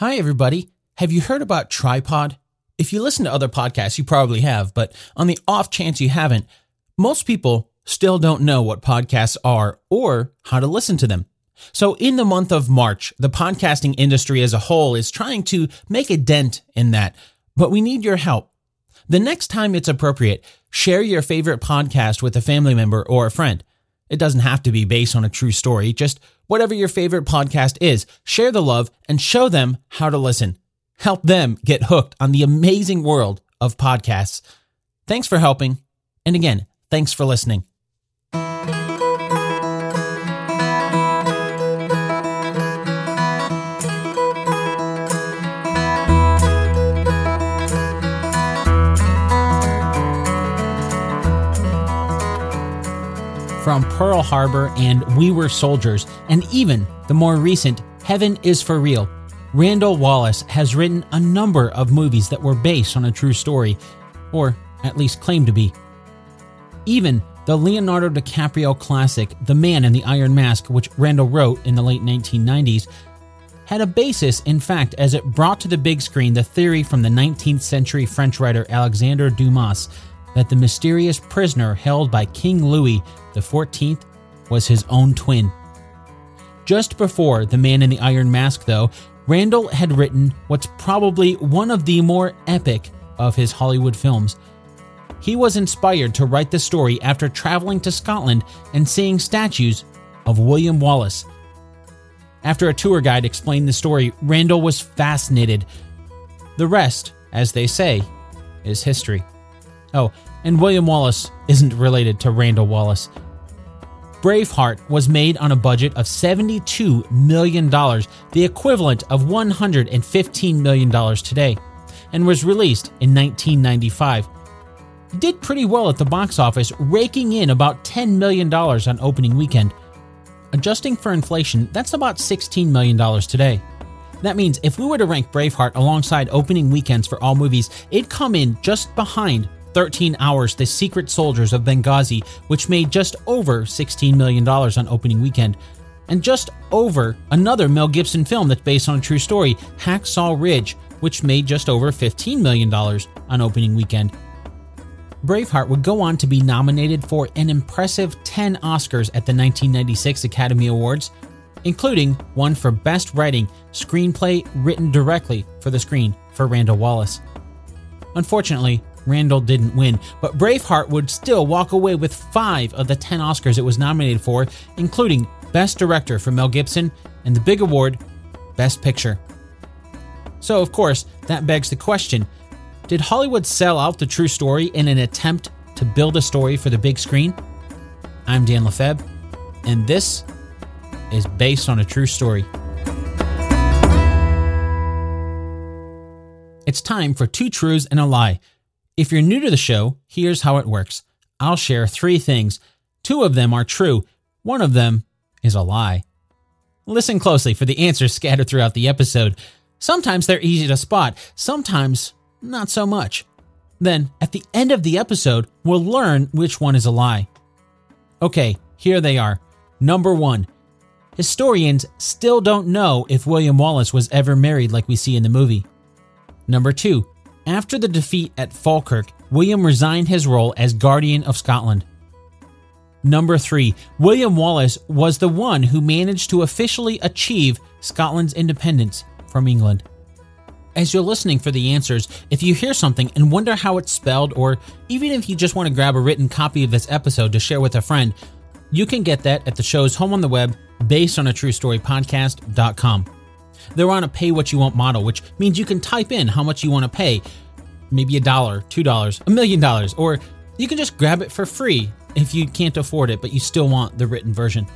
Hi, everybody. Have you heard about Trypod? If you listen to other podcasts, you probably have, but on the off chance you haven't, most people still don't know what podcasts are or how to listen to them. So, in the month of March, the podcasting industry as a whole is trying to make a dent in that, but we need your help. The next time it's appropriate, share your favorite podcast with a family member or a friend. It doesn't have to be based on a true story, just whatever your favorite podcast is, share the love and show them how to listen. Help them get hooked on the amazing world of podcasts. Thanks for helping. And again, thanks for listening. From Pearl Harbor and We Were Soldiers, and even the more recent Heaven is for Real. Randall Wallace has written a number of movies that were based on a true story, or at least claimed to be. Even the Leonardo DiCaprio classic, The Man in the Iron Mask, which Randall wrote in the late 1990s, had a basis, in fact, as it brought to the big screen the theory from the 19th century French writer Alexandre Dumas that the mysterious prisoner held by King Louis XIV was his own twin. Just before The Man in the Iron Mask, though, Randall had written what's probably one of the more epic of his Hollywood films. He was inspired to write the story after traveling to Scotland and seeing statues of William Wallace. After a tour guide explained the story, Randall was fascinated. The rest, as they say, is history. Oh, and William Wallace isn't related to Randall Wallace. Braveheart was made on a budget of $72 million, the equivalent of $115 million today, and was released in 1995. It did pretty well at the box office, raking in about $10 million on opening weekend. Adjusting for inflation, that's about $16 million today. That means if we were to rank Braveheart alongside opening weekends for all movies, it'd come in just behind 13 Hours, The Secret Soldiers of Benghazi, which made just over $16 million on opening weekend, and just over another Mel Gibson film that's based on a true story, Hacksaw Ridge, which made just over $15 million on opening weekend. Braveheart would go on to be nominated for an impressive 10 Oscars at the 1996 Academy Awards, including one for Best Writing Screenplay written directly for the screen for Randall Wallace. Unfortunately, Randall didn't win, but Braveheart would still walk away with five of the 10 Oscars it was nominated for, including Best Director for Mel Gibson and the big award, Best Picture. So, of course, that begs the question Did Hollywood sell out the true story in an attempt to build a story for the big screen? I'm Dan Lefebvre, and this is based on a true story. It's time for two truths and a lie if you're new to the show, here's how it works I'll share three things. Two of them are true, one of them is a lie. Listen closely for the answers scattered throughout the episode. Sometimes they're easy to spot, sometimes not so much. Then, at the end of the episode, we'll learn which one is a lie. Okay, here they are. Number one Historians still don't know if William Wallace was ever married like we see in the movie. Number two after the defeat at Falkirk, William resigned his role as Guardian of Scotland. Number 3. William Wallace was the one who managed to officially achieve Scotland's independence from England. As you're listening for the answers, if you hear something and wonder how it's spelled, or even if you just want to grab a written copy of this episode to share with a friend, you can get that at the show's home on the web, based on a true story podcast.com. They're on a pay what you want model, which means you can type in how much you want to pay maybe a dollar, two dollars, a million dollars, or you can just grab it for free if you can't afford it, but you still want the written version.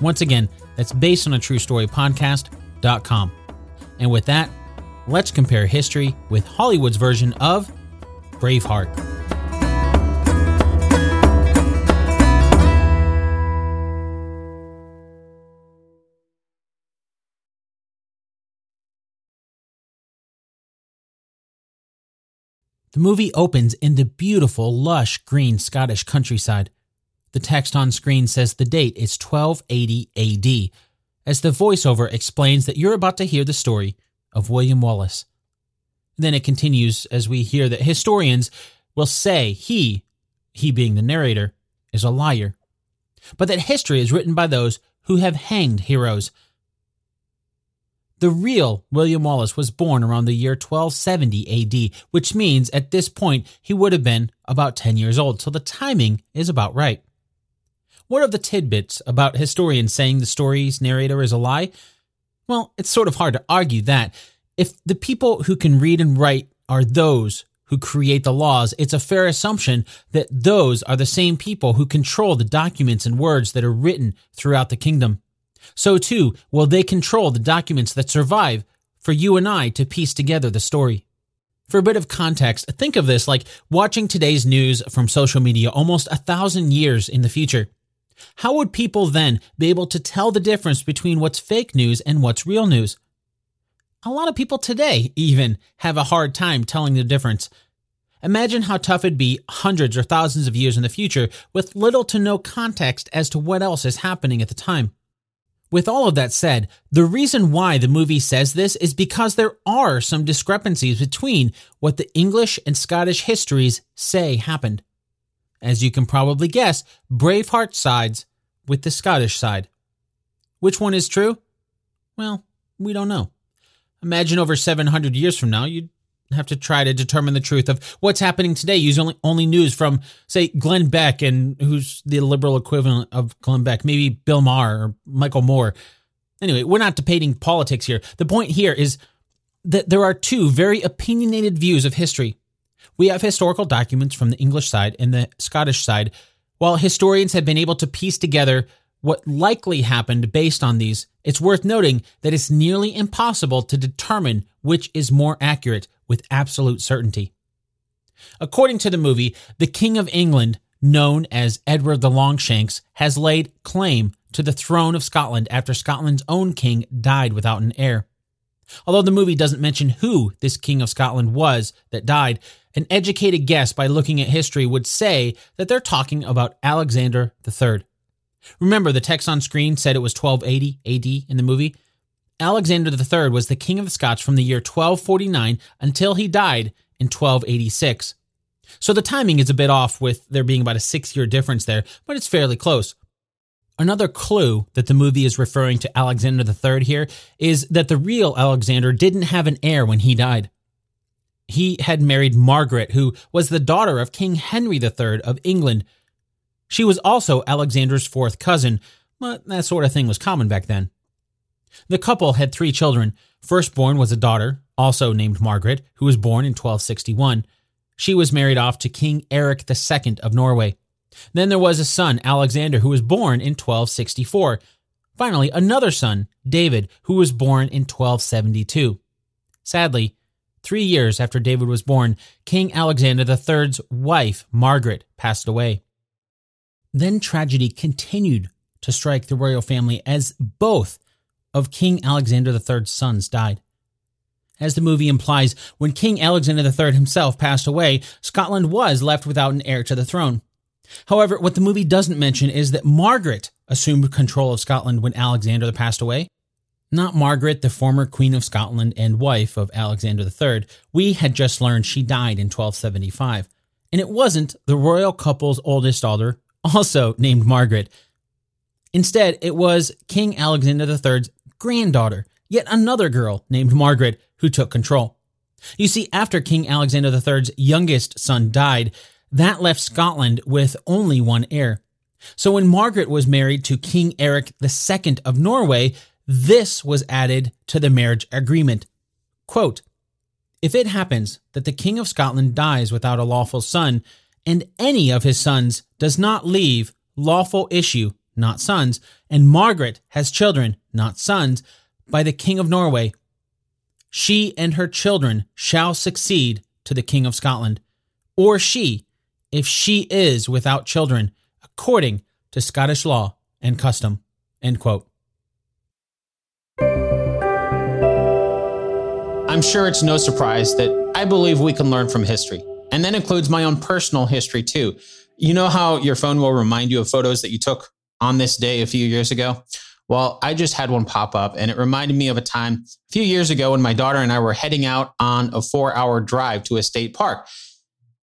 Once again, that's based on a true story podcast.com. And with that, let's compare history with Hollywood's version of Braveheart. The movie opens in the beautiful, lush, green Scottish countryside. The text on screen says the date is 1280 AD, as the voiceover explains that you're about to hear the story of William Wallace. Then it continues as we hear that historians will say he, he being the narrator, is a liar, but that history is written by those who have hanged heroes. The real William Wallace was born around the year 1270 AD, which means at this point he would have been about 10 years old, so the timing is about right. What are the tidbits about historians saying the story's narrator is a lie? Well, it's sort of hard to argue that. If the people who can read and write are those who create the laws, it's a fair assumption that those are the same people who control the documents and words that are written throughout the kingdom. So too will they control the documents that survive for you and I to piece together the story. For a bit of context, think of this like watching today's news from social media almost a thousand years in the future. How would people then be able to tell the difference between what's fake news and what's real news? A lot of people today even have a hard time telling the difference. Imagine how tough it'd be hundreds or thousands of years in the future with little to no context as to what else is happening at the time. With all of that said, the reason why the movie says this is because there are some discrepancies between what the English and Scottish histories say happened. As you can probably guess, Braveheart sides with the Scottish side. Which one is true? Well, we don't know. Imagine over 700 years from now, you'd have to try to determine the truth of what's happening today. Use only, only news from, say, Glenn Beck and who's the liberal equivalent of Glenn Beck, maybe Bill Maher or Michael Moore. Anyway, we're not debating politics here. The point here is that there are two very opinionated views of history. We have historical documents from the English side and the Scottish side, while historians have been able to piece together what likely happened based on these. It's worth noting that it's nearly impossible to determine which is more accurate with absolute certainty. According to the movie, the King of England, known as Edward the Longshanks, has laid claim to the throne of Scotland after Scotland's own king died without an heir. Although the movie doesn't mention who this King of Scotland was that died, an educated guess by looking at history would say that they're talking about Alexander III. Remember, the text on screen said it was 1280 AD in the movie? Alexander III was the king of the Scots from the year 1249 until he died in 1286. So the timing is a bit off with there being about a six year difference there, but it's fairly close. Another clue that the movie is referring to Alexander III here is that the real Alexander didn't have an heir when he died he had married Margaret, who was the daughter of King Henry III of England. She was also Alexander's fourth cousin, but that sort of thing was common back then. The couple had three children. Firstborn was a daughter, also named Margaret, who was born in 1261. She was married off to King Eric II of Norway. Then there was a son, Alexander, who was born in 1264. Finally, another son, David, who was born in 1272. Sadly, Three years after David was born, King Alexander III's wife, Margaret, passed away. Then tragedy continued to strike the royal family as both of King Alexander III's sons died. As the movie implies, when King Alexander III himself passed away, Scotland was left without an heir to the throne. However, what the movie doesn't mention is that Margaret assumed control of Scotland when Alexander passed away, not Margaret, the former Queen of Scotland and wife of Alexander III. We had just learned she died in 1275. And it wasn't the royal couple's oldest daughter, also named Margaret. Instead, it was King Alexander III's granddaughter, yet another girl named Margaret, who took control. You see, after King Alexander III's youngest son died, that left Scotland with only one heir. So when Margaret was married to King Eric II of Norway, this was added to the marriage agreement. Quote, if it happens that the King of Scotland dies without a lawful son, and any of his sons does not leave lawful issue, not sons, and Margaret has children, not sons, by the King of Norway, she and her children shall succeed to the King of Scotland, or she, if she is without children, according to Scottish law and custom. I'm sure it's no surprise that I believe we can learn from history. And that includes my own personal history too. You know how your phone will remind you of photos that you took on this day a few years ago? Well, I just had one pop up and it reminded me of a time a few years ago when my daughter and I were heading out on a four hour drive to a state park.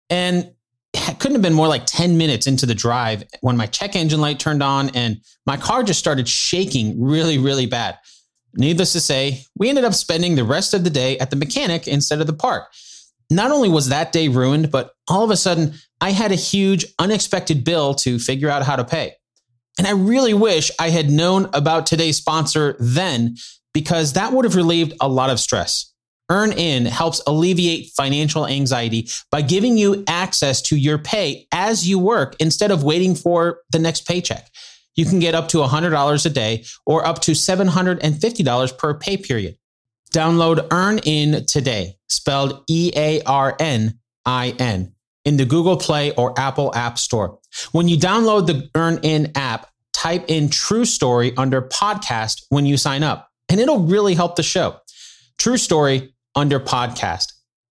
And it couldn't have been more like 10 minutes into the drive when my check engine light turned on and my car just started shaking really, really bad. Needless to say, we ended up spending the rest of the day at the mechanic instead of the park. Not only was that day ruined, but all of a sudden, I had a huge, unexpected bill to figure out how to pay. And I really wish I had known about today's sponsor then, because that would have relieved a lot of stress. EarnIn helps alleviate financial anxiety by giving you access to your pay as you work instead of waiting for the next paycheck. You can get up to $100 a day or up to $750 per pay period. Download EarnIn today, spelled E A R N I N, in the Google Play or Apple App Store. When you download the EarnIn app, type in True Story under podcast when you sign up, and it'll really help the show. True Story under podcast.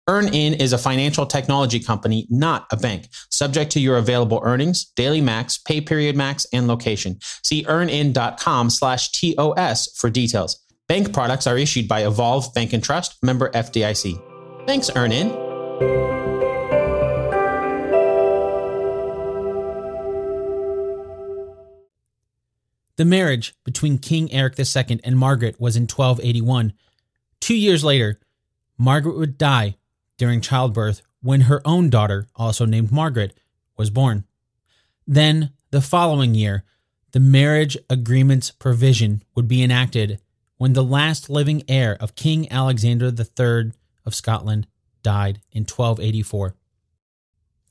EarnIn is a financial technology company, not a bank, subject to your available earnings, daily max, pay period max, and location. See earnin.com slash TOS for details. Bank products are issued by Evolve Bank and Trust, member FDIC. Thanks, Earn EarnIn. The marriage between King Eric II and Margaret was in 1281. Two years later, Margaret would die during childbirth when her own daughter, also named Margaret, was born. Then, the following year, the marriage agreement's provision would be enacted when the last living heir of King Alexander III of Scotland died in 1284.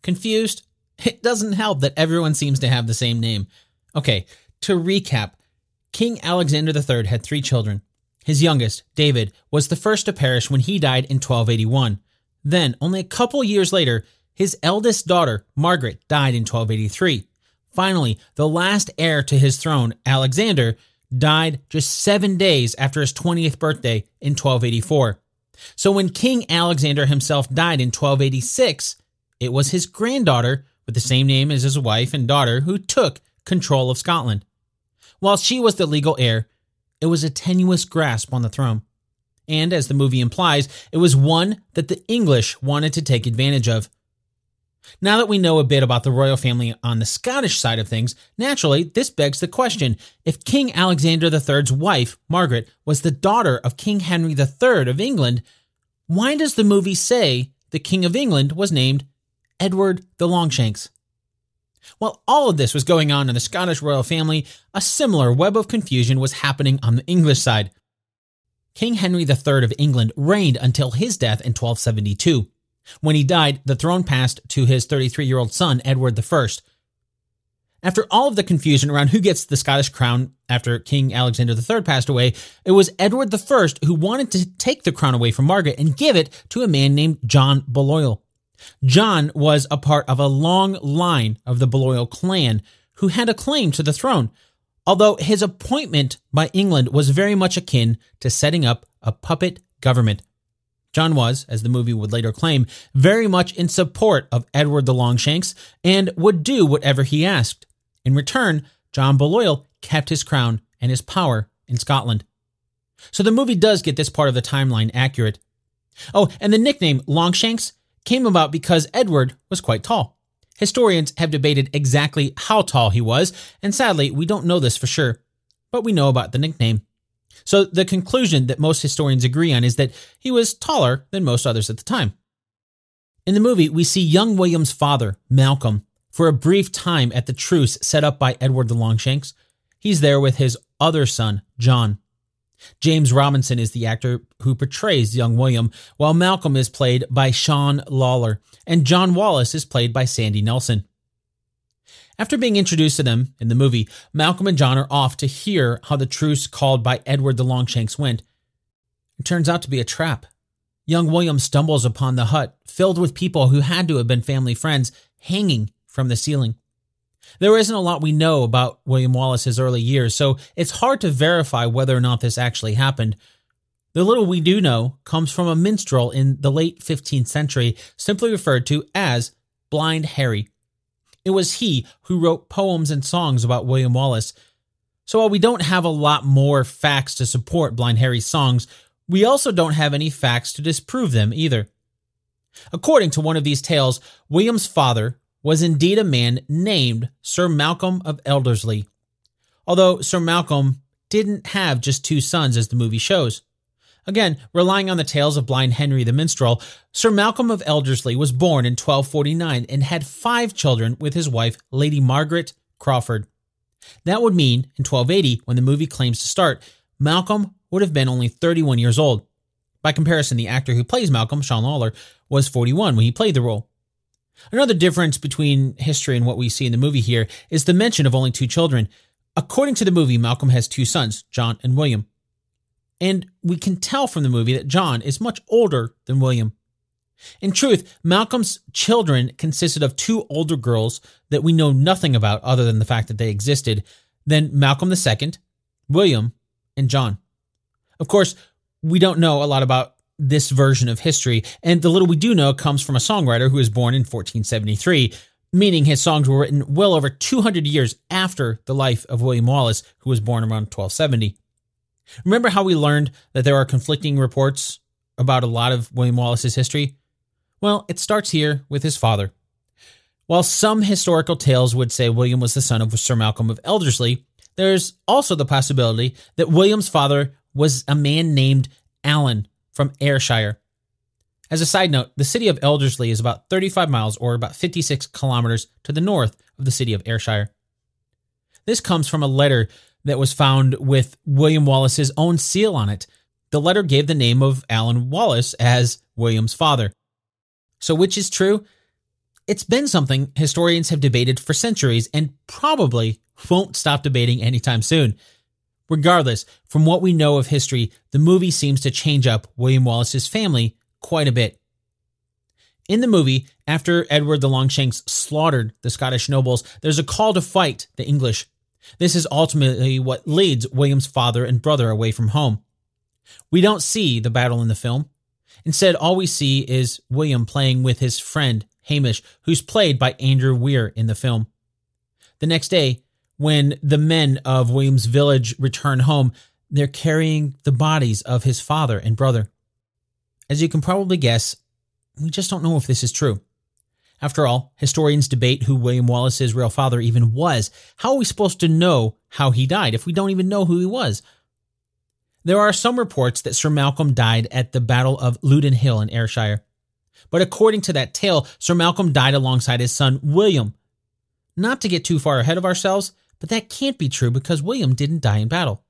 Confused? It doesn't help that everyone seems to have the same name. Okay, to recap, King Alexander III had three children. His youngest, David, was the first to perish when he died in 1281. Then, only a couple years later, his eldest daughter, Margaret, died in 1283. Finally, the last heir to his throne, Alexander, died just seven days after his 20th birthday in 1284. So when King Alexander himself died in 1286, it was his granddaughter, with the same name as his wife and daughter, who took control of Scotland. While she was the legal heir, it was a tenuous grasp on the throne. And as the movie implies, it was one that the English wanted to take advantage of. Now that we know a bit about the royal family on the Scottish side of things, naturally, this begs the question if King Alexander III's wife, Margaret, was the daughter of King Henry III of England, why does the movie say the King of England was named Edward the Longshanks? While all of this was going on in the Scottish royal family, a similar web of confusion was happening on the English side. King Henry III of England reigned until his death in 1272. When he died, the throne passed to his 33 year old son, Edward I. After all of the confusion around who gets the Scottish crown after King Alexander III passed away, it was Edward I who wanted to take the crown away from Margaret and give it to a man named John Balliol. John was a part of a long line of the Balliol clan who had a claim to the throne, although his appointment by England was very much akin to setting up a puppet government. John was, as the movie would later claim, very much in support of Edward the Longshanks and would do whatever he asked. In return, John Balliol kept his crown and his power in Scotland. So the movie does get this part of the timeline accurate. Oh, and the nickname Longshanks came about because Edward was quite tall. Historians have debated exactly how tall he was, and sadly, we don't know this for sure, but we know about the nickname. So the conclusion that most historians agree on is that he was taller than most others at the time. In the movie, we see young William's father, Malcolm, for a brief time at the truce set up by Edward the Longshanks. He's there with his other son, John. James Robinson is the actor who portrays young William, while Malcolm is played by Sean Lawlor, and John Wallace is played by Sandy Nelson. After being introduced to them in the movie, Malcolm and John are off to hear how the truce called by Edward the Longshanks went. It turns out to be a trap. Young William stumbles upon the hut filled with people who had to have been family friends hanging from the ceiling. There isn't a lot we know about William Wallace's early years, so it's hard to verify whether or not this actually happened. The little we do know comes from a minstrel in the late 15th century, simply referred to as Blind Harry. It was he who wrote poems and songs about William Wallace. So while we don't have a lot more facts to support Blind Harry's songs, we also don't have any facts to disprove them either. According to one of these tales, William's father was indeed a man named Sir Malcolm of Elderslie, although Sir Malcolm didn't have just two sons as the movie shows. Again, relying on the tales of blind Henry the Minstrel, Sir Malcolm of Elderslie was born in 1249 and had five children with his wife, Lady Margaret Crawford. That would mean in 1280, when the movie claims to start, Malcolm would have been only 31 years old. By comparison, the actor who plays Malcolm, Sean Lawlor, was 41 when he played the role. Another difference between history and what we see in the movie here is the mention of only two children. According to the movie, Malcolm has two sons, John and William. And we can tell from the movie that John is much older than William. In truth, Malcolm's children consisted of two older girls that we know nothing about other than the fact that they existed, then Malcolm II, William, and John. Of course, we don't know a lot about this version of history, and the little we do know comes from a songwriter who was born in 1473, meaning his songs were written well over 200 years after the life of William Wallace, who was born around 1270. Remember how we learned that there are conflicting reports about a lot of William Wallace's history? Well, it starts here with his father. While some historical tales would say William was the son of Sir Malcolm of Elderslie, there's also the possibility that William's father was a man named Allen from Ayrshire. As a side note, the city of Elderslie is about 35 miles or about 56 kilometers to the north of the city of Ayrshire. This comes from a letter that was found with William Wallace's own seal on it. The letter gave the name of Allen Wallace as William's father. So, which is true? It's been something historians have debated for centuries and probably won't stop debating anytime soon. Regardless, from what we know of history, the movie seems to change up William Wallace's family quite a bit. In the movie, after Edward the Longshanks slaughtered the Scottish nobles, there's a call to fight the English. This is ultimately what leads William's father and brother away from home. We don't see the battle in the film. Instead, all we see is William playing with his friend Hamish, who's played by Andrew Weir in the film. The next day, when the men of William's village return home, they're carrying the bodies of his father and brother. As you can probably guess, we just don't know if this is true. After all, historians debate who William Wallace's real father even was. How are we supposed to know how he died if we don't even know who he was? There are some reports that Sir Malcolm died at the Battle of Loudon Hill in Ayrshire. But according to that tale, Sir Malcolm died alongside his son William. Not to get too far ahead of ourselves, but that can't be true because William didn't die in battle.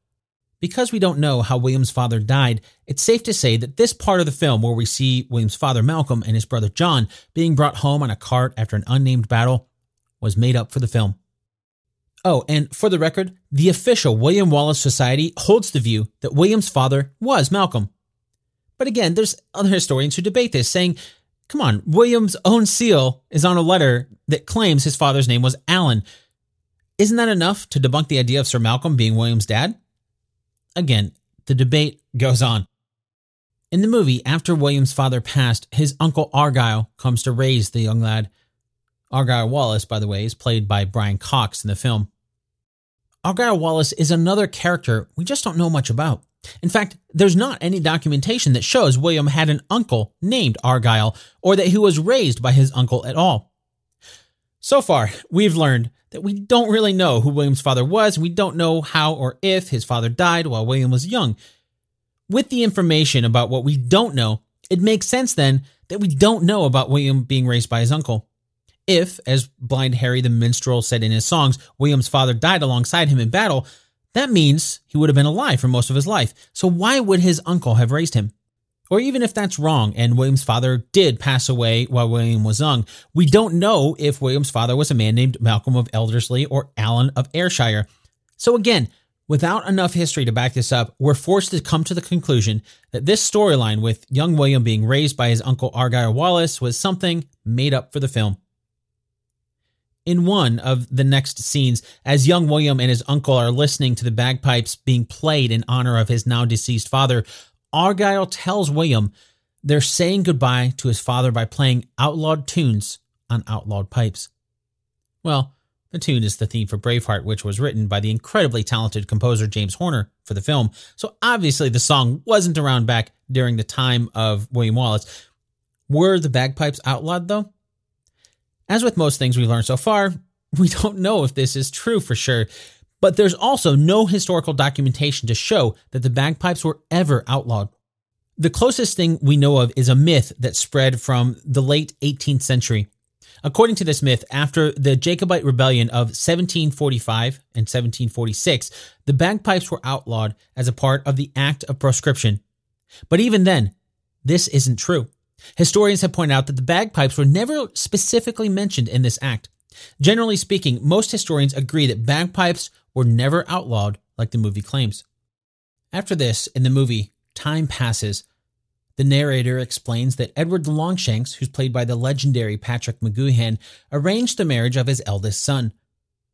Because we don't know how William's father died, it's safe to say that this part of the film where we see William's father Malcolm and his brother John being brought home on a cart after an unnamed battle was made up for the film. Oh, and for the record, the official William Wallace Society holds the view that William's father was Malcolm. But again, there's other historians who debate this, saying, come on, William's own seal is on a letter that claims his father's name was Allen. Isn't that enough to debunk the idea of Sir Malcolm being William's dad? Again, the debate goes on. In the movie, after William's father passed, his uncle Argyle comes to raise the young lad. Argyle Wallace, by the way, is played by Brian Cox in the film. Argyle Wallace is another character we just don't know much about. In fact, there's not any documentation that shows William had an uncle named Argyle or that he was raised by his uncle at all. So far, we've learned that we don't really know who William's father was. and We don't know how or if his father died while William was young. With the information about what we don't know, it makes sense then that we don't know about William being raised by his uncle. If, as Blind Harry the Minstrel said in his songs, William's father died alongside him in battle, that means he would have been alive for most of his life. So why would his uncle have raised him? Or even if that's wrong and William's father did pass away while William was young, we don't know if William's father was a man named Malcolm of Elderslie or Allen of Ayrshire. So again, without enough history to back this up, we're forced to come to the conclusion that this storyline with young William being raised by his uncle Argyle Wallace was something made up for the film. In one of the next scenes, as young William and his uncle are listening to the bagpipes being played in honor of his now deceased father, Argyle tells William they're saying goodbye to his father by playing outlawed tunes on outlawed pipes. Well, The tune is the theme for Braveheart, which was written by the incredibly talented composer James Horner for the film. So obviously the song wasn't around back during the time of William Wallace. Were the bagpipes outlawed though? As with most things we've learned so far, we don't know if this is true for sure, but there's also no historical documentation to show that the bagpipes were ever outlawed. The closest thing we know of is a myth that spread from the late 18th century. According to this myth, after the Jacobite rebellion of 1745 and 1746, the bagpipes were outlawed as a part of the Act of Proscription. But even then, this isn't true. Historians have pointed out that the bagpipes were never specifically mentioned in this act. Generally speaking, most historians agree that bagpipes were never outlawed like the movie claims. After this, in the movie, time passes. The narrator explains that Edward the Longshanks, who's played by the legendary Patrick McGoohan, arranged the marriage of his eldest son.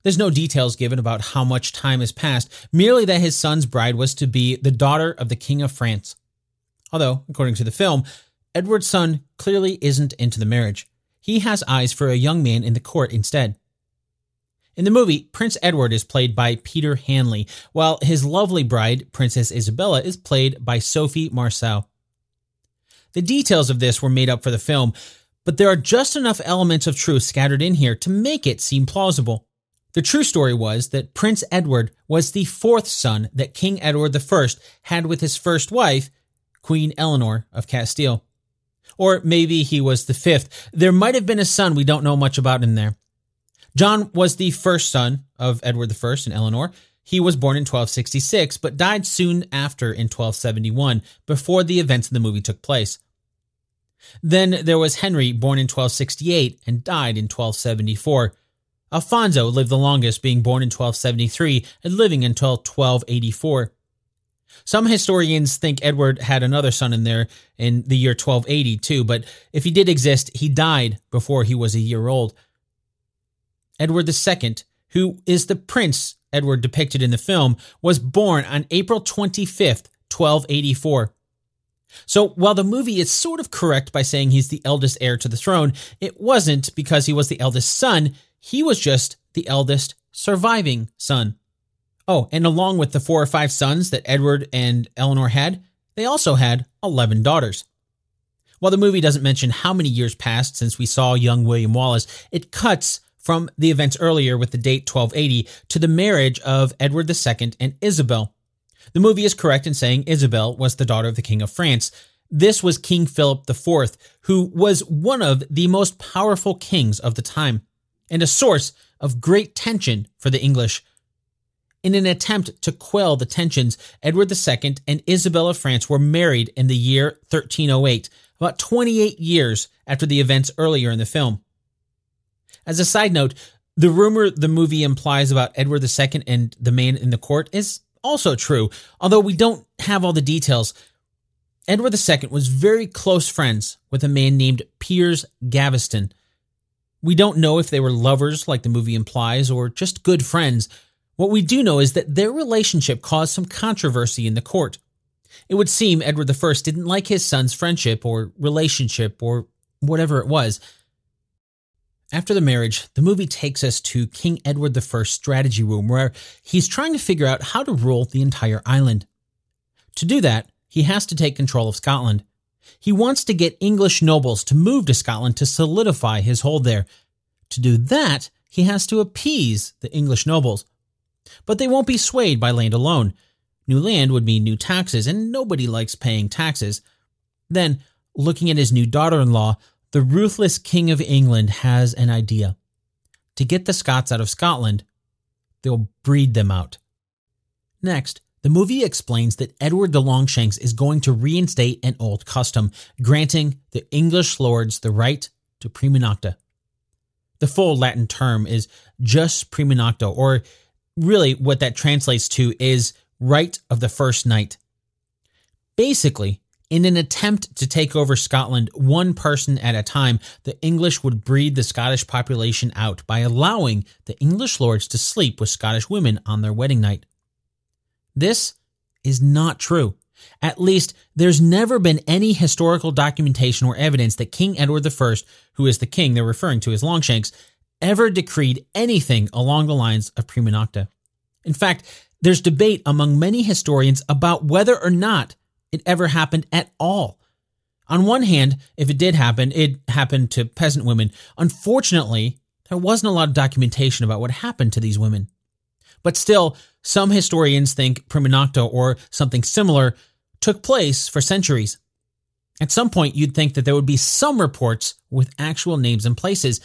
There's no details given about how much time has passed, merely that his son's bride was to be the daughter of the King of France. Although, according to the film, Edward's son clearly isn't into the marriage. He has eyes for a young man in the court instead. In the movie, Prince Edward is played by Peter Hanly, while his lovely bride, Princess Isabella, is played by Sophie Marceau. The details of this were made up for the film, but there are just enough elements of truth scattered in here to make it seem plausible. The true story was that Prince Edward was the fourth son that King Edward I had with his first wife, Queen Eleanor of Castile. Or maybe he was the fifth. There might have been a son we don't know much about in there. John was the first son of Edward I and Eleanor. He was born in 1266, but died soon after in 1271, before the events in the movie took place. Then there was Henry, born in 1268 and died in 1274. Alfonso lived the longest, being born in 1273 and living until 1284. Some historians think Edward had another son in there in the year 1280 too, but if he did exist, he died before he was a year old. Edward II, who is the prince Edward depicted in the film, was born on April 25th, 1284. So while the movie is sort of correct by saying he's the eldest heir to the throne, it wasn't because he was the eldest son, he was just the eldest surviving son. Oh, and along with the four or five sons that Edward and Eleanor had, they also had 11 daughters. While the movie doesn't mention how many years passed since we saw young William Wallace, it cuts from the events earlier with the date 1280 to the marriage of Edward II and Isabel. The movie is correct in saying Isabel was the daughter of the King of France. This was King Philip IV, who was one of the most powerful kings of the time and a source of great tension for the English in an attempt to quell the tensions, Edward II and Isabel of France were married in the year 1308, about 28 years after the events earlier in the film. As a side note, the rumor the movie implies about Edward II and the man in the court is also true, although we don't have all the details. Edward II was very close friends with a man named Piers Gaveston. We don't know if they were lovers like the movie implies or just good friends, what we do know is that their relationship caused some controversy in the court. It would seem Edward I didn't like his son's friendship or relationship or whatever it was. After the marriage, the movie takes us to King Edward I's strategy room where he's trying to figure out how to rule the entire island. To do that, he has to take control of Scotland. He wants to get English nobles to move to Scotland to solidify his hold there. To do that, he has to appease the English nobles. But they won't be swayed by land alone. New land would mean new taxes, and nobody likes paying taxes. Then, looking at his new daughter in law, the ruthless King of England has an idea. To get the Scots out of Scotland, they'll breed them out. Next, the movie explains that Edward the Longshanks is going to reinstate an old custom, granting the English lords the right to prima nocte. The full Latin term is just prima nocte, or really what that translates to is right of the first night. Basically, in an attempt to take over Scotland one person at a time, the English would breed the Scottish population out by allowing the English lords to sleep with Scottish women on their wedding night. This is not true. At least, there's never been any historical documentation or evidence that King Edward I, who is the king they're referring to as Longshanks, ever decreed anything along the lines of prima nocte. In fact, there's debate among many historians about whether or not it ever happened at all. On one hand, if it did happen, it happened to peasant women. Unfortunately, there wasn't a lot of documentation about what happened to these women. But still, some historians think prima nocte or something similar took place for centuries. At some point, you'd think that there would be some reports with actual names and places,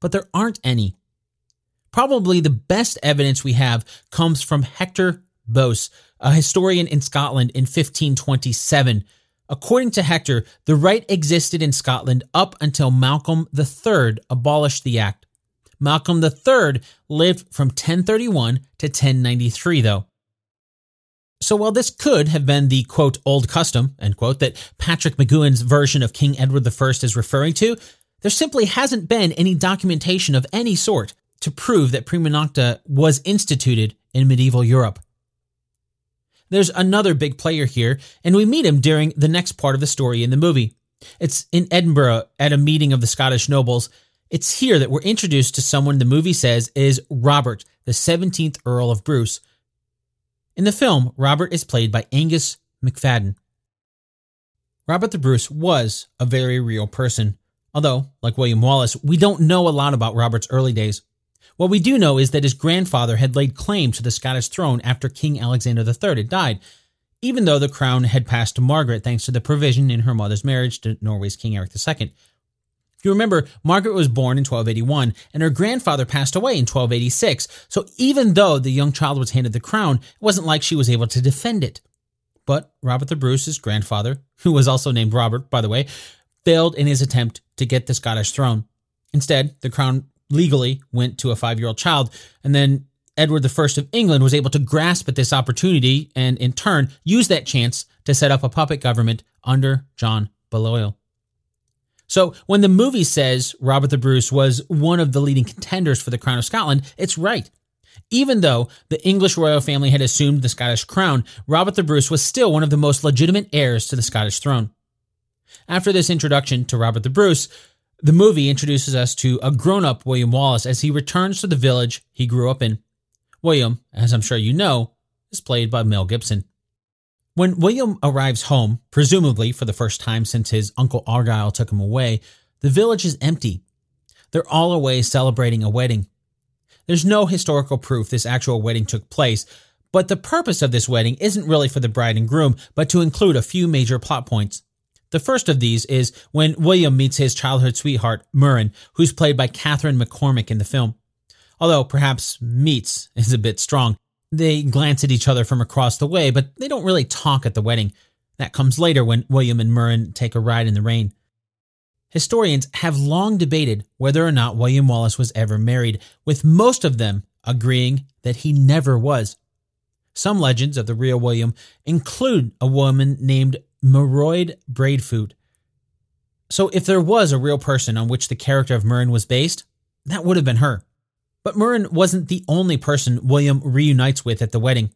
but there aren't any. Probably the best evidence we have comes from Hector Boece, a historian in Scotland in 1527. According to Hector, the right existed in Scotland up until Malcolm III abolished the act. Malcolm III lived from 1031 to 1093, though. So while this could have been the quote old custom, end quote, that Patrick McGoohan's version of King Edward I is referring to, there simply hasn't been any documentation of any sort to prove that prima nocte was instituted in medieval Europe. There's another big player here, and we meet him during the next part of the story in the movie. It's in Edinburgh at a meeting of the Scottish nobles. It's here that we're introduced to someone the movie says is Robert, the 17th Earl of Bruce. In the film, Robert is played by Angus Macfadyen. Robert the Bruce was a very real person, although, like William Wallace, we don't know a lot about Robert's early days. What we do know is that his grandfather had laid claim to the Scottish throne after King Alexander III had died, even though the crown had passed to Margaret thanks to the provision in her mother's marriage to Norway's King Eric II. If you remember, Margaret was born in 1281 and her grandfather passed away in 1286, so even though the young child was handed the crown, it wasn't like she was able to defend it. But Robert the Bruce's grandfather, who was also named Robert, by the way, failed in his attempt to get the Scottish throne. Instead, the crown legally went to a five year old child. And then Edward I of England was able to grasp at this opportunity and, in turn, use that chance to set up a puppet government under John Balliol. So, when the movie says Robert the Bruce was one of the leading contenders for the crown of Scotland, it's right. Even though the English royal family had assumed the Scottish crown, Robert the Bruce was still one of the most legitimate heirs to the Scottish throne. After this introduction to Robert the Bruce, the movie introduces us to a grown up William Wallace as he returns to the village he grew up in. William, as I'm sure you know, is played by Mel Gibson. When William arrives home, presumably for the first time since his uncle Argyle took him away, the village is empty. They're all away celebrating a wedding. There's no historical proof this actual wedding took place, but the purpose of this wedding isn't really for the bride and groom, but to include a few major plot points. The first of these is when William meets his childhood sweetheart, Murron, who's played by Catherine McCormack in the film. Although perhaps meets is a bit strong. They glance at each other from across the way, but they don't really talk at the wedding. That comes later when William and Murron take a ride in the rain. Historians have long debated whether or not William Wallace was ever married, with most of them agreeing that he never was. Some legends of the real William include a woman named Moroyd Braidfoot. So if there was a real person on which the character of Murron was based, that would have been her. But Murron wasn't the only person William reunites with at the wedding.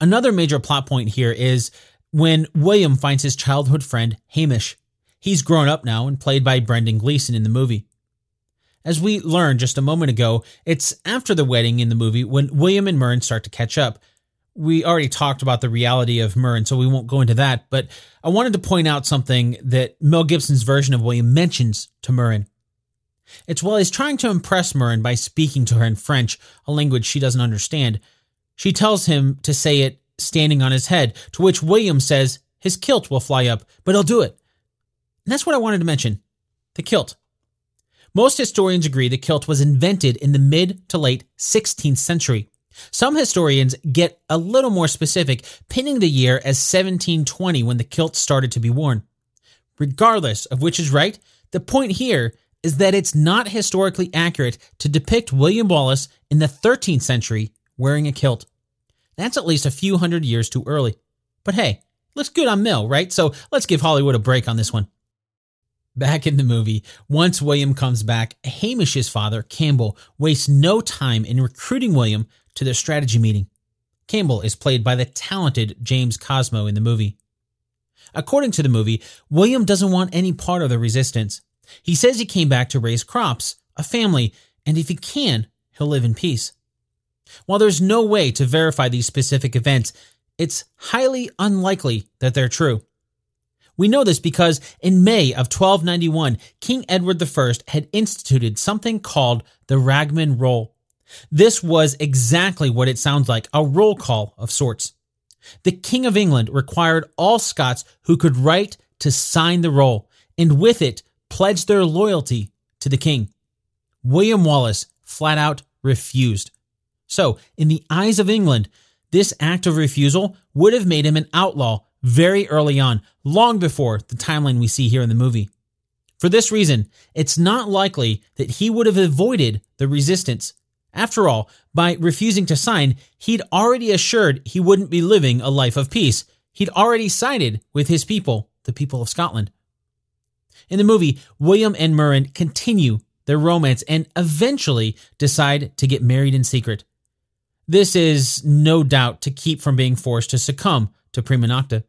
Another major plot point here is when William finds his childhood friend, Hamish. He's grown up now and played by Brendan Gleeson in the movie. As we learned just a moment ago, it's after the wedding in the movie when William and Murron start to catch up, we already talked about the reality of Murron, so we won't go into that. But I wanted to point out something that Mel Gibson's version of William mentions to Murron. It's while he's trying to impress Murron by speaking to her in French, a language she doesn't understand. She tells him to say it standing on his head, to which William says his kilt will fly up, but he'll do it. And that's what I wanted to mention the kilt. Most historians agree the kilt was invented in the mid to late 16th century. Some historians get a little more specific, pinning the year as 1720 when the kilt started to be worn. Regardless of which is right, the point here is that it's not historically accurate to depict William Wallace in the 13th century wearing a kilt. That's at least a few hundred years too early. But hey, looks good on Mel, right? So let's give Hollywood a break on this one. Back in the movie, once William comes back, Hamish's father, Campbell, wastes no time in recruiting William to their strategy meeting. Campbell is played by the talented James Cosmo in the movie. According to the movie, William doesn't want any part of the resistance. He says he came back to raise crops, a family, and if he can, he'll live in peace. While there's no way to verify these specific events, it's highly unlikely that they're true. We know this because in May of 1291, King Edward I had instituted something called the Ragman Roll. This was exactly what it sounds like a roll call of sorts. The King of England required all Scots who could write to sign the roll, and with it, pledge their loyalty to the king. William Wallace flat out refused. So, in the eyes of England, this act of refusal would have made him an outlaw very early on, long before the timeline we see here in the movie. For this reason, it's not likely that he would have avoided the resistance. After all, by refusing to sign, he'd already assured he wouldn't be living a life of peace. He'd already sided with his people, the people of Scotland. In the movie, William and Murron continue their romance and eventually decide to get married in secret. This is no doubt to keep from being forced to succumb to prima nocte.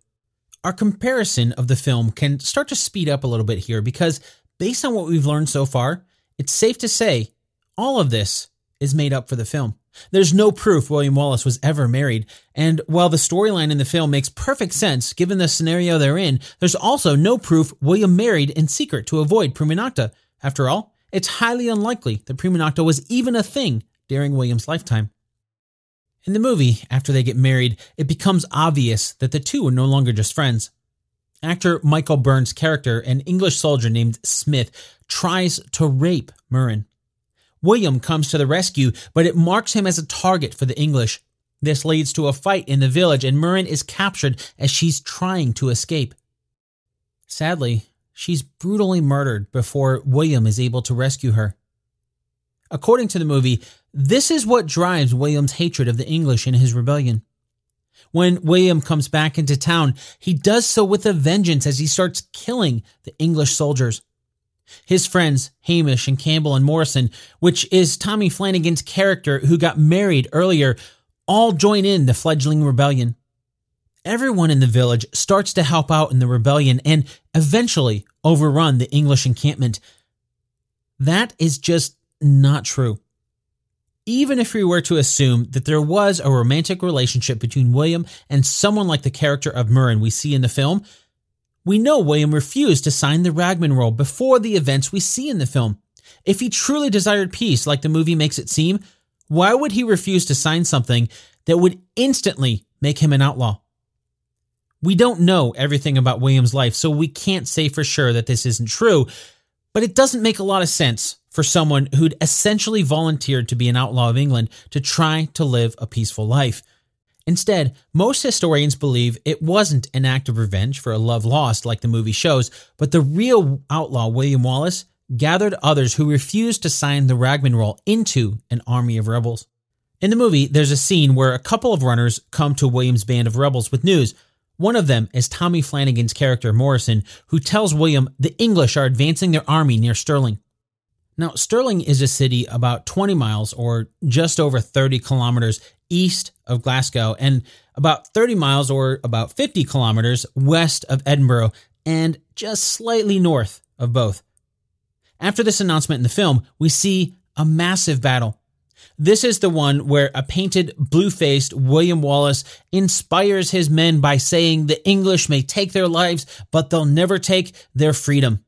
Our comparison of the film can start to speed up a little bit here because, based on what we've learned so far, it's safe to say all of this is made up for the film. There's no proof William Wallace was ever married, and while the storyline in the film makes perfect sense given the scenario they're in, there's also no proof William married in secret to avoid prima nocte. After all, it's highly unlikely that prima nocte was even a thing during William's lifetime. In the movie, after they get married, it becomes obvious that the two are no longer just friends. Actor Michael Byrne's character, an English soldier named Smith, tries to rape Murron. William comes to the rescue, but it marks him as a target for the English. This leads to a fight in the village, and Murron is captured as she's trying to escape. Sadly, she's brutally murdered before William is able to rescue her. According to the movie, this is what drives William's hatred of the English in his rebellion. When William comes back into town, he does so with a vengeance as he starts killing the English soldiers. His friends, Hamish and Campbell and Morrison, which is Tommy Flanagan's character who got married earlier, all join in the fledgling rebellion. Everyone in the village starts to help out in the rebellion and eventually overrun the English encampment. That is just not true. Even if we were to assume that there was a romantic relationship between William and someone like the character of Murron we see in the film, we know William refused to sign the Ragman Roll before the events we see in the film. If he truly desired peace, like the movie makes it seem, why would he refuse to sign something that would instantly make him an outlaw? We don't know everything about William's life, so we can't say for sure that this isn't true, but it doesn't make a lot of sense for someone who'd essentially volunteered to be an outlaw of England to try to live a peaceful life. Instead, most historians believe it wasn't an act of revenge for a love lost like the movie shows, but the real outlaw William Wallace gathered others who refused to sign the Ragman Roll into an army of rebels. In the movie, there's a scene where a couple of runners come to William's band of rebels with news. One of them is Tommy Flanagan's character Morrison, who tells William the English are advancing their army near Stirling. Now, Stirling is a city about 20 miles or just over 30 kilometers east of Glasgow and about 30 miles or about 50 kilometers west of Edinburgh and just slightly north of both. After this announcement in the film, we see a massive battle. This is the one where a painted, blue faced William Wallace inspires his men by saying the English may take their lives, but they'll never take their freedom.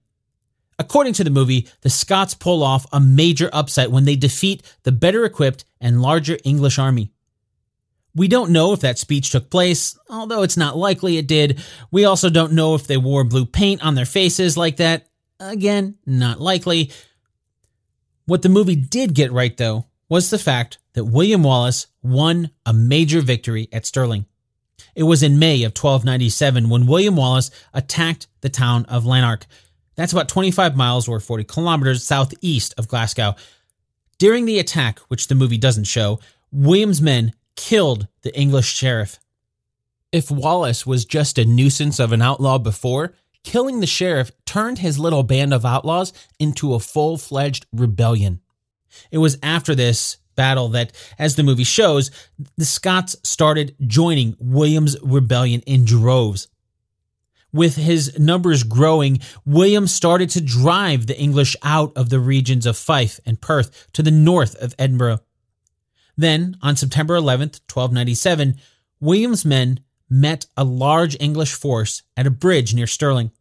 According to the movie, the Scots pull off a major upset when they defeat the better equipped and larger English army. We don't know if that speech took place, although it's not likely it did. We also don't know if they wore blue paint on their faces like that. Again, not likely. What the movie did get right, though, was the fact that William Wallace won a major victory at Stirling. It was in May of 1297 when William Wallace attacked the town of Lanark. That's about 25 miles or 40 kilometers southeast of Glasgow. During the attack, which the movie doesn't show, William's men killed the English sheriff. If Wallace was just a nuisance of an outlaw before, killing the sheriff turned his little band of outlaws into a full fledged rebellion. It was after this battle that, as the movie shows, the Scots started joining William's rebellion in droves. With his numbers growing, William started to drive the English out of the regions of Fife and Perth to the north of Edinburgh. Then, on September 11, 1297, William's men met a large English force at a bridge near Stirling.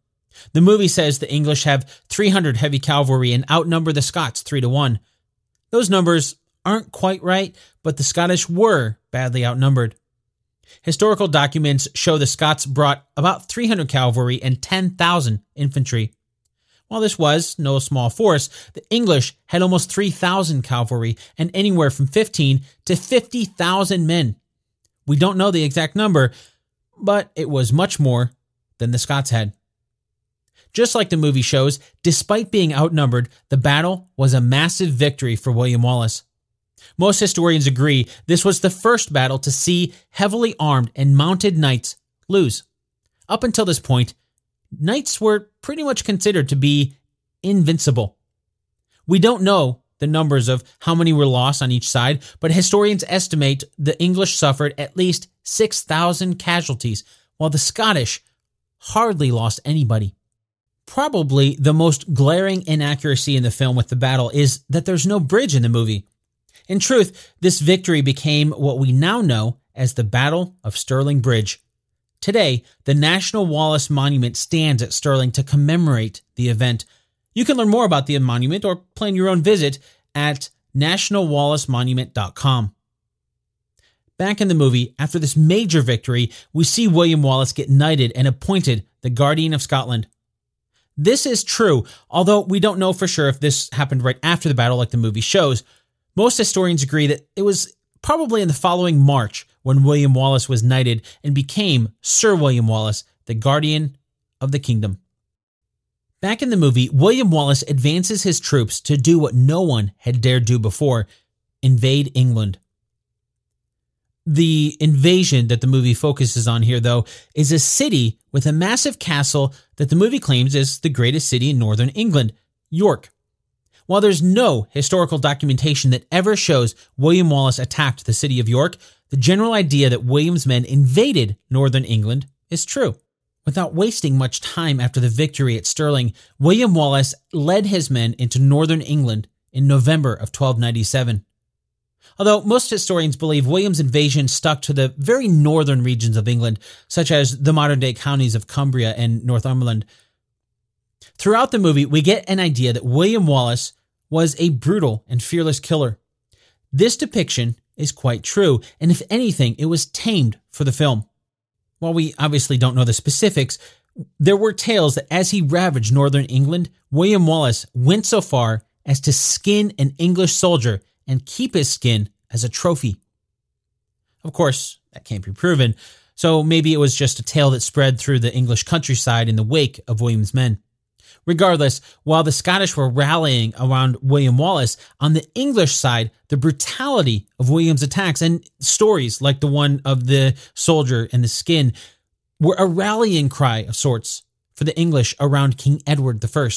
The movie says the English have 300 heavy cavalry and outnumber the Scots 3 to 1. Those numbers aren't quite right, but the Scottish were badly outnumbered. Historical documents show the Scots brought about 300 cavalry and 10,000 infantry. While this was no small force, the English had almost 3,000 cavalry and anywhere from 15 to 50,000 men. We don't know the exact number, but it was much more than the Scots had. Just like the movie shows, despite being outnumbered, the battle was a massive victory for William Wallace. Most historians agree this was the first battle to see heavily armed and mounted knights lose. Up until this point, knights were pretty much considered to be invincible. We don't know the numbers of how many were lost on each side, but historians estimate the English suffered at least 6,000 casualties, while the Scottish hardly lost anybody. Probably the most glaring inaccuracy in the film with the battle is that there's no bridge in the movie. In truth, this victory became what we now know as the Battle of Stirling Bridge. Today, the National Wallace Monument stands at Stirling to commemorate the event. You can learn more about the monument or plan your own visit at nationalwallacemonument.com. Back in the movie, after this major victory, we see William Wallace get knighted and appointed the Guardian of Scotland. This is true, although we don't know for sure if this happened right after the battle like the movie shows. Most historians agree that it was probably in the following March when William Wallace was knighted and became Sir William Wallace, the guardian of the kingdom. Back in the movie, William Wallace advances his troops to do what no one had dared do before invade England. The invasion that the movie focuses on here, though, is a city with a massive castle that the movie claims is the greatest city in northern England, York. While there's no historical documentation that ever shows William Wallace attacked the city of York, the general idea that William's men invaded northern England is true. Without wasting much time after the victory at Stirling, William Wallace led his men into northern England in November of 1297. Although most historians believe William's invasion stuck to the very northern regions of England, such as the modern day counties of Cumbria and Northumberland. Throughout the movie, we get an idea that William Wallace was a brutal and fearless killer. This depiction is quite true, and if anything, it was tamed for the film. While we obviously don't know the specifics, there were tales that as he ravaged northern England, William Wallace went so far as to skin an English soldier and keep his skin as a trophy. Of course, that can't be proven, so maybe it was just a tale that spread through the English countryside in the wake of William's men. Regardless, while the Scottish were rallying around William Wallace, on the English side, the brutality of William's attacks and stories like the one of the soldier and the skin were a rallying cry of sorts for the English around King Edward I.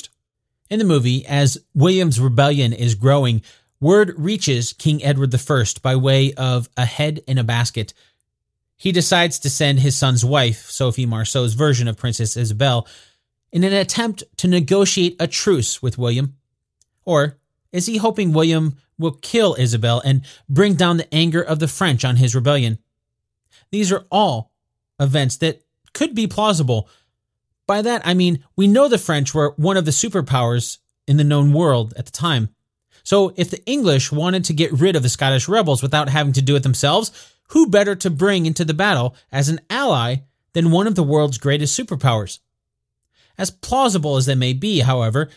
In the movie, as William's rebellion is growing, word reaches King Edward I by way of a head in a basket. He decides to send his son's wife, Sophie Marceau's version of Princess Isabel, in an attempt to negotiate a truce with William? Or is he hoping William will kill Isabel and bring down the anger of the French on his rebellion? These are all events that could be plausible. By that, I mean, we know the French were one of the superpowers in the known world at the time. So if the English wanted to get rid of the Scottish rebels without having to do it themselves, who better to bring into the battle as an ally than one of the world's greatest superpowers? As plausible as they may be, however,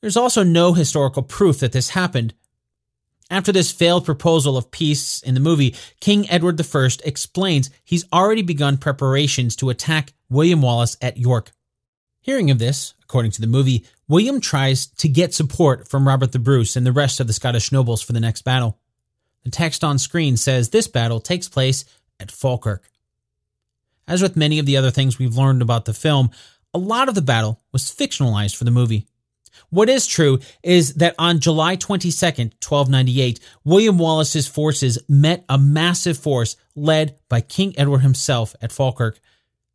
there's also no historical proof that this happened. After this failed proposal of peace in the movie, King Edward I explains he's already begun preparations to attack William Wallace at York. Hearing of this, according to the movie, William tries to get support from Robert the Bruce and the rest of the Scottish nobles for the next battle. The text on screen says this battle takes place at Falkirk. As with many of the other things we've learned about the film, a lot of the battle was fictionalized for the movie. What is true is that on July 22nd, 1298, William Wallace's forces met a massive force led by King Edward himself at Falkirk.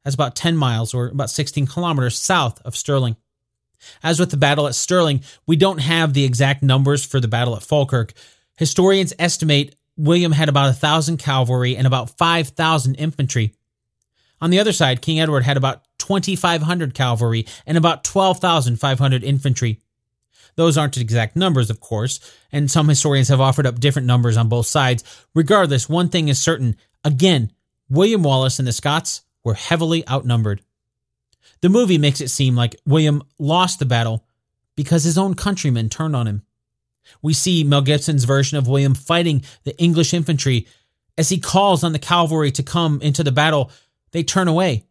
That's about 10 miles or about 16 kilometers south of Stirling. As with the battle at Stirling, we don't have the exact numbers for the battle at Falkirk. Historians estimate William had about 1,000 cavalry and about 5,000 infantry. On the other side, King Edward had about 2,500 cavalry and about 12,500 infantry. Those aren't exact numbers, of course, and some historians have offered up different numbers on both sides. Regardless, one thing is certain. Again, William Wallace and the Scots were heavily outnumbered. The movie makes it seem like William lost the battle because his own countrymen turned on him. We see Mel Gibson's version of William fighting the English infantry. As he calls on the cavalry to come into the battle, they turn away,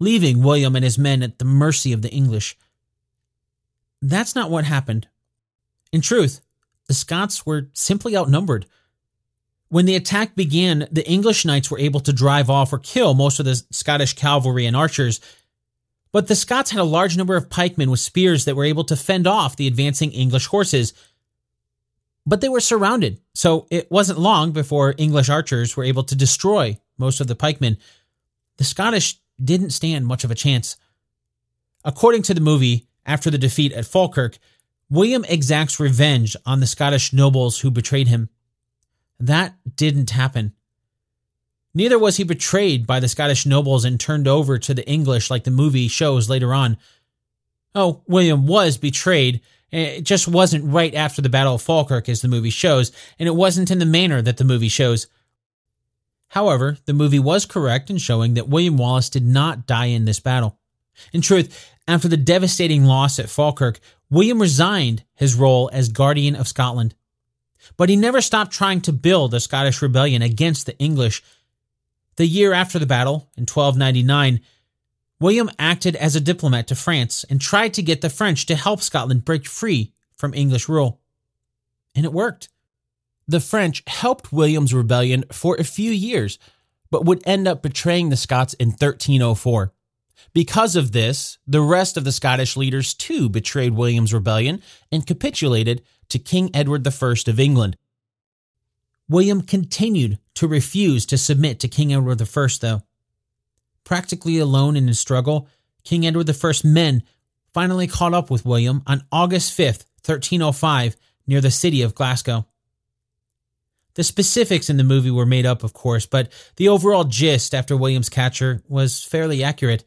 leaving William and his men at the mercy of the English. That's not what happened. In truth, the Scots were simply outnumbered. When the attack began, the English knights were able to drive off or kill most of the Scottish cavalry and archers, but the Scots had a large number of pikemen with spears that were able to fend off the advancing English horses. But they were surrounded, so it wasn't long before English archers were able to destroy most of the pikemen. The Scottish didn't stand much of a chance. According to the movie, after the defeat at Falkirk, William exacts revenge on the Scottish nobles who betrayed him. That didn't happen. Neither was he betrayed by the Scottish nobles and turned over to the English like the movie shows later on. Oh, William was betrayed. It just wasn't right after the Battle of Falkirk, as the movie shows, and it wasn't in the manner that the movie shows. However, the movie was correct in showing that William Wallace did not die in this battle. In truth, after the devastating loss at Falkirk, William resigned his role as Guardian of Scotland. But he never stopped trying to build a Scottish rebellion against the English the year after the battle, in 1299, William acted as a diplomat to France and tried to get the French to help Scotland break free from English rule. And it worked. The French helped William's rebellion for a few years, but would end up betraying the Scots in 1304. Because of this, the rest of the Scottish leaders too betrayed William's rebellion and capitulated to King Edward I of England, William continued to refuse to submit to King Edward I, though. Practically alone in his struggle, King Edward I's men finally caught up with William on August 5th, 1305, near the city of Glasgow. The specifics in the movie were made up, of course, but the overall gist after William's capture was fairly accurate.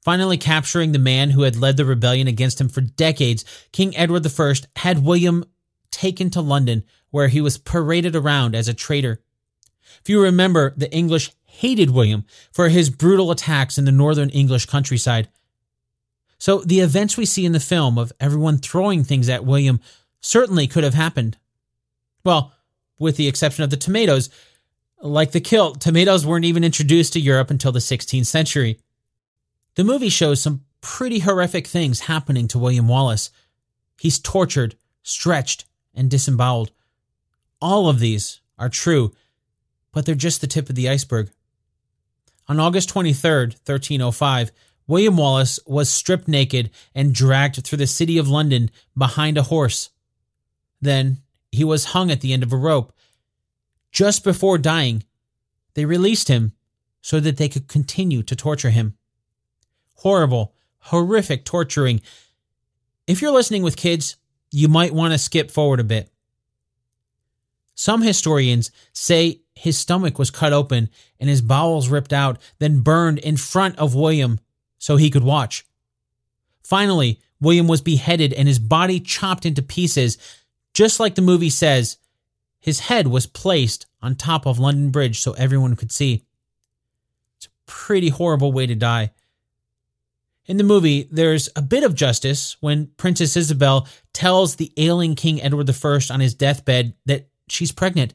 Finally capturing the man who had led the rebellion against him for decades, King Edward I had William taken to London, where he was paraded around as a traitor. If you remember, the English hated William for his brutal attacks in the northern English countryside. So the events we see in the film of everyone throwing things at William certainly could have happened. Well, with the exception of the tomatoes. Like the kilt, tomatoes weren't even introduced to Europe until the 16th century. The movie shows some pretty horrific things happening to William Wallace. He's tortured, stretched, and disemboweled. All of these are true, but they're just the tip of the iceberg. On August 23, 1305, William Wallace was stripped naked and dragged through the city of London behind a horse. Then he was hung at the end of a rope. Just before dying, they released him so that they could continue to torture him. Horrible, horrific torturing. If you're listening with kids, you might want to skip forward a bit. Some historians say his stomach was cut open and his bowels ripped out, then burned in front of William so he could watch. Finally, William was beheaded and his body chopped into pieces. Just like the movie says, his head was placed on top of London Bridge so everyone could see. It's a pretty horrible way to die. In the movie, there's a bit of justice when Princess Isabel tells the ailing King Edward I on his deathbed that she's pregnant.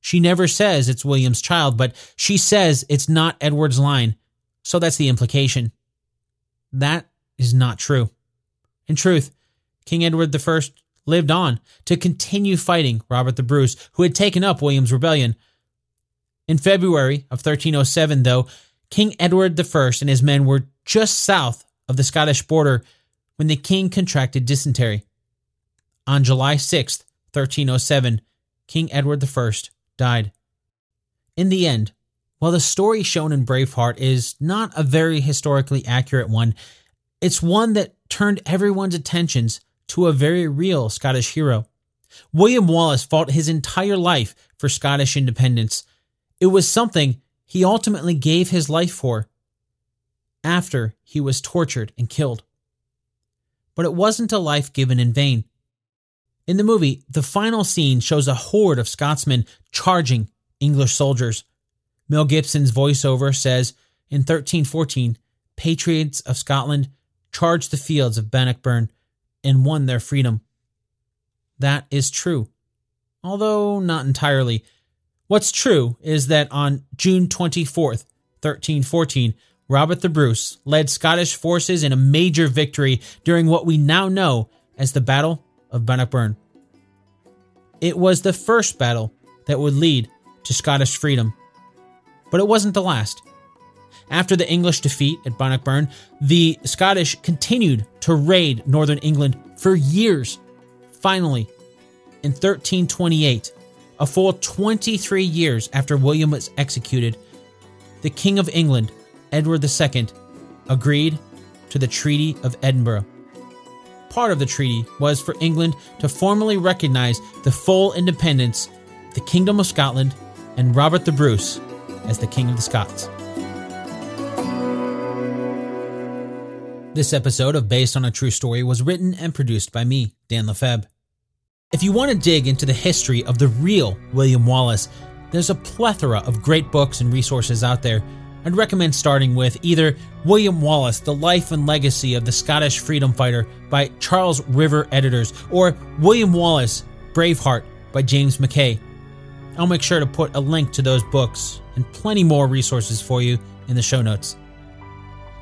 She never says it's William's child, but she says it's not Edward's line, so that's the implication. That is not true. In truth, King Edward I lived on to continue fighting Robert the Bruce, who had taken up William's rebellion. In February of 1307, though, King Edward I and his men were just south of the Scottish border when the king contracted dysentery. On July 6, 1307, King Edward I died. In the end, While the story shown in Braveheart is not a very historically accurate one, it's one that turned everyone's attentions to a very real Scottish hero. William Wallace fought his entire life for Scottish independence. It was something he ultimately gave his life for after he was tortured and killed. But it wasn't a life given in vain. In the movie, the final scene shows a horde of Scotsmen charging English soldiers. Mel Gibson's voiceover says in 1314, patriots of Scotland charged the fields of Bannockburn and won their freedom. That is true, although not entirely. What's true is that on June 24th, 1314, Robert the Bruce led Scottish forces in a major victory during what we now know as the Battle of Bannockburn. It was the first battle that would lead to Scottish freedom, but it wasn't the last. After the English defeat at Bannockburn, the Scottish continued to raid northern England for years. Finally, in 1328, a full 23 years after William was executed, the King of England, Edward II, agreed to the Treaty of Edinburgh. Part of the treaty was for England to formally recognize the full independence the Kingdom of Scotland and Robert the Bruce as the King of the Scots. This episode of Based on a True Story was written and produced by me, Dan Lefebvre. If you want to dig into the history of the real William Wallace, there's a plethora of great books and resources out there. I'd recommend starting with either William Wallace, The Life and Legacy of the Scottish Freedom Fighter by Charles River Editors, or William Wallace, Braveheart by James Mackay. I'll make sure to put a link to those books and plenty more resources for you in the show notes.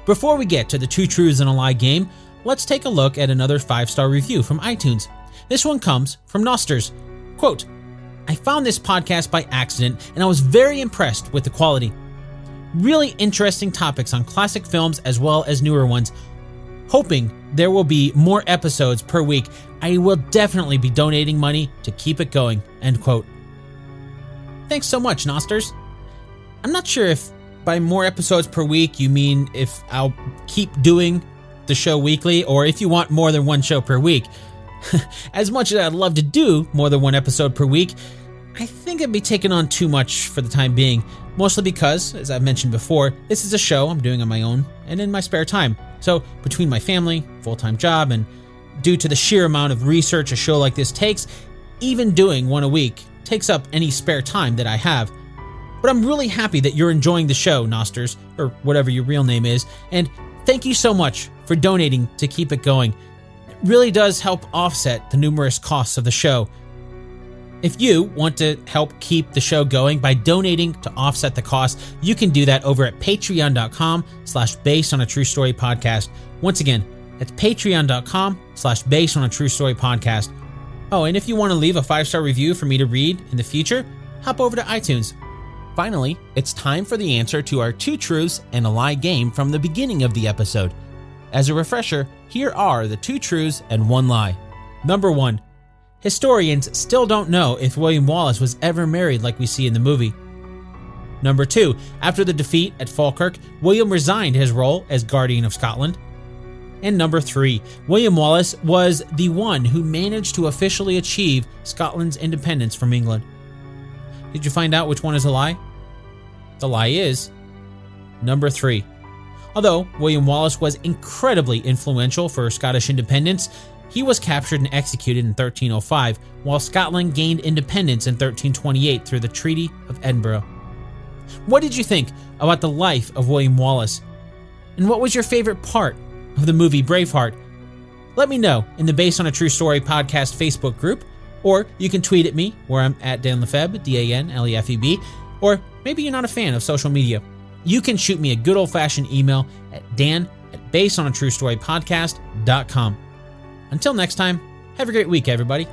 Before we get to the Two Truths and a Lie game, let's take a look at another five star review from iTunes. This one comes from Nosters. Quote, I found this podcast by accident and I was very impressed with the quality. Really interesting topics on classic films as well as newer ones. Hoping there will be more episodes per week, I will definitely be donating money to keep it going. End quote. Thanks so much, Nosters. I'm not sure if by more episodes per week, you mean if I'll keep doing the show weekly or if you want more than one show per week. as much as I'd love to do more than one episode per week, I think I'd be taking on too much for the time being. Mostly because, as I've mentioned before, this is a show I'm doing on my own and in my spare time. So, between my family, full time job, and due to the sheer amount of research a show like this takes, even doing one a week takes up any spare time that I have. But I'm really happy that you're enjoying the show, Nosters, or whatever your real name is, and thank you so much for donating to keep it going. It really does help offset the numerous costs of the show. If you want to help keep the show going by donating to offset the cost, you can do that over at patreon.com slash based on a true story podcast. Once again, that's patreon.com slash based on a true story podcast. Oh, and if you want to leave a five star review for me to read in the future, hop over to iTunes Finally, it's time for the answer to our two truths and a lie game from the beginning of the episode. As a refresher, here are the two truths and one lie. Number one, historians still don't know if William Wallace was ever married like we see in the movie. Number two, after the defeat at Falkirk, William resigned his role as Guardian of Scotland. And number three, William Wallace was the one who managed to officially achieve Scotland's independence from England. Did you find out which one is a lie? The lie is number three. Although William Wallace was incredibly influential for Scottish independence, he was captured and executed in 1305, while Scotland gained independence in 1328 through the Treaty of Edinburgh. What did you think about the life of William Wallace? And what was your favorite part of the movie Braveheart? Let me know in the Based on a True Story podcast Facebook group or you can tweet at me, where I'm at Dan Lefebvre, D A N L E F E B. Or maybe you're not a fan of social media. You can shoot me a good old fashioned email at dan at basedonatruestorypodcast.com. Until next time, have a great week, everybody.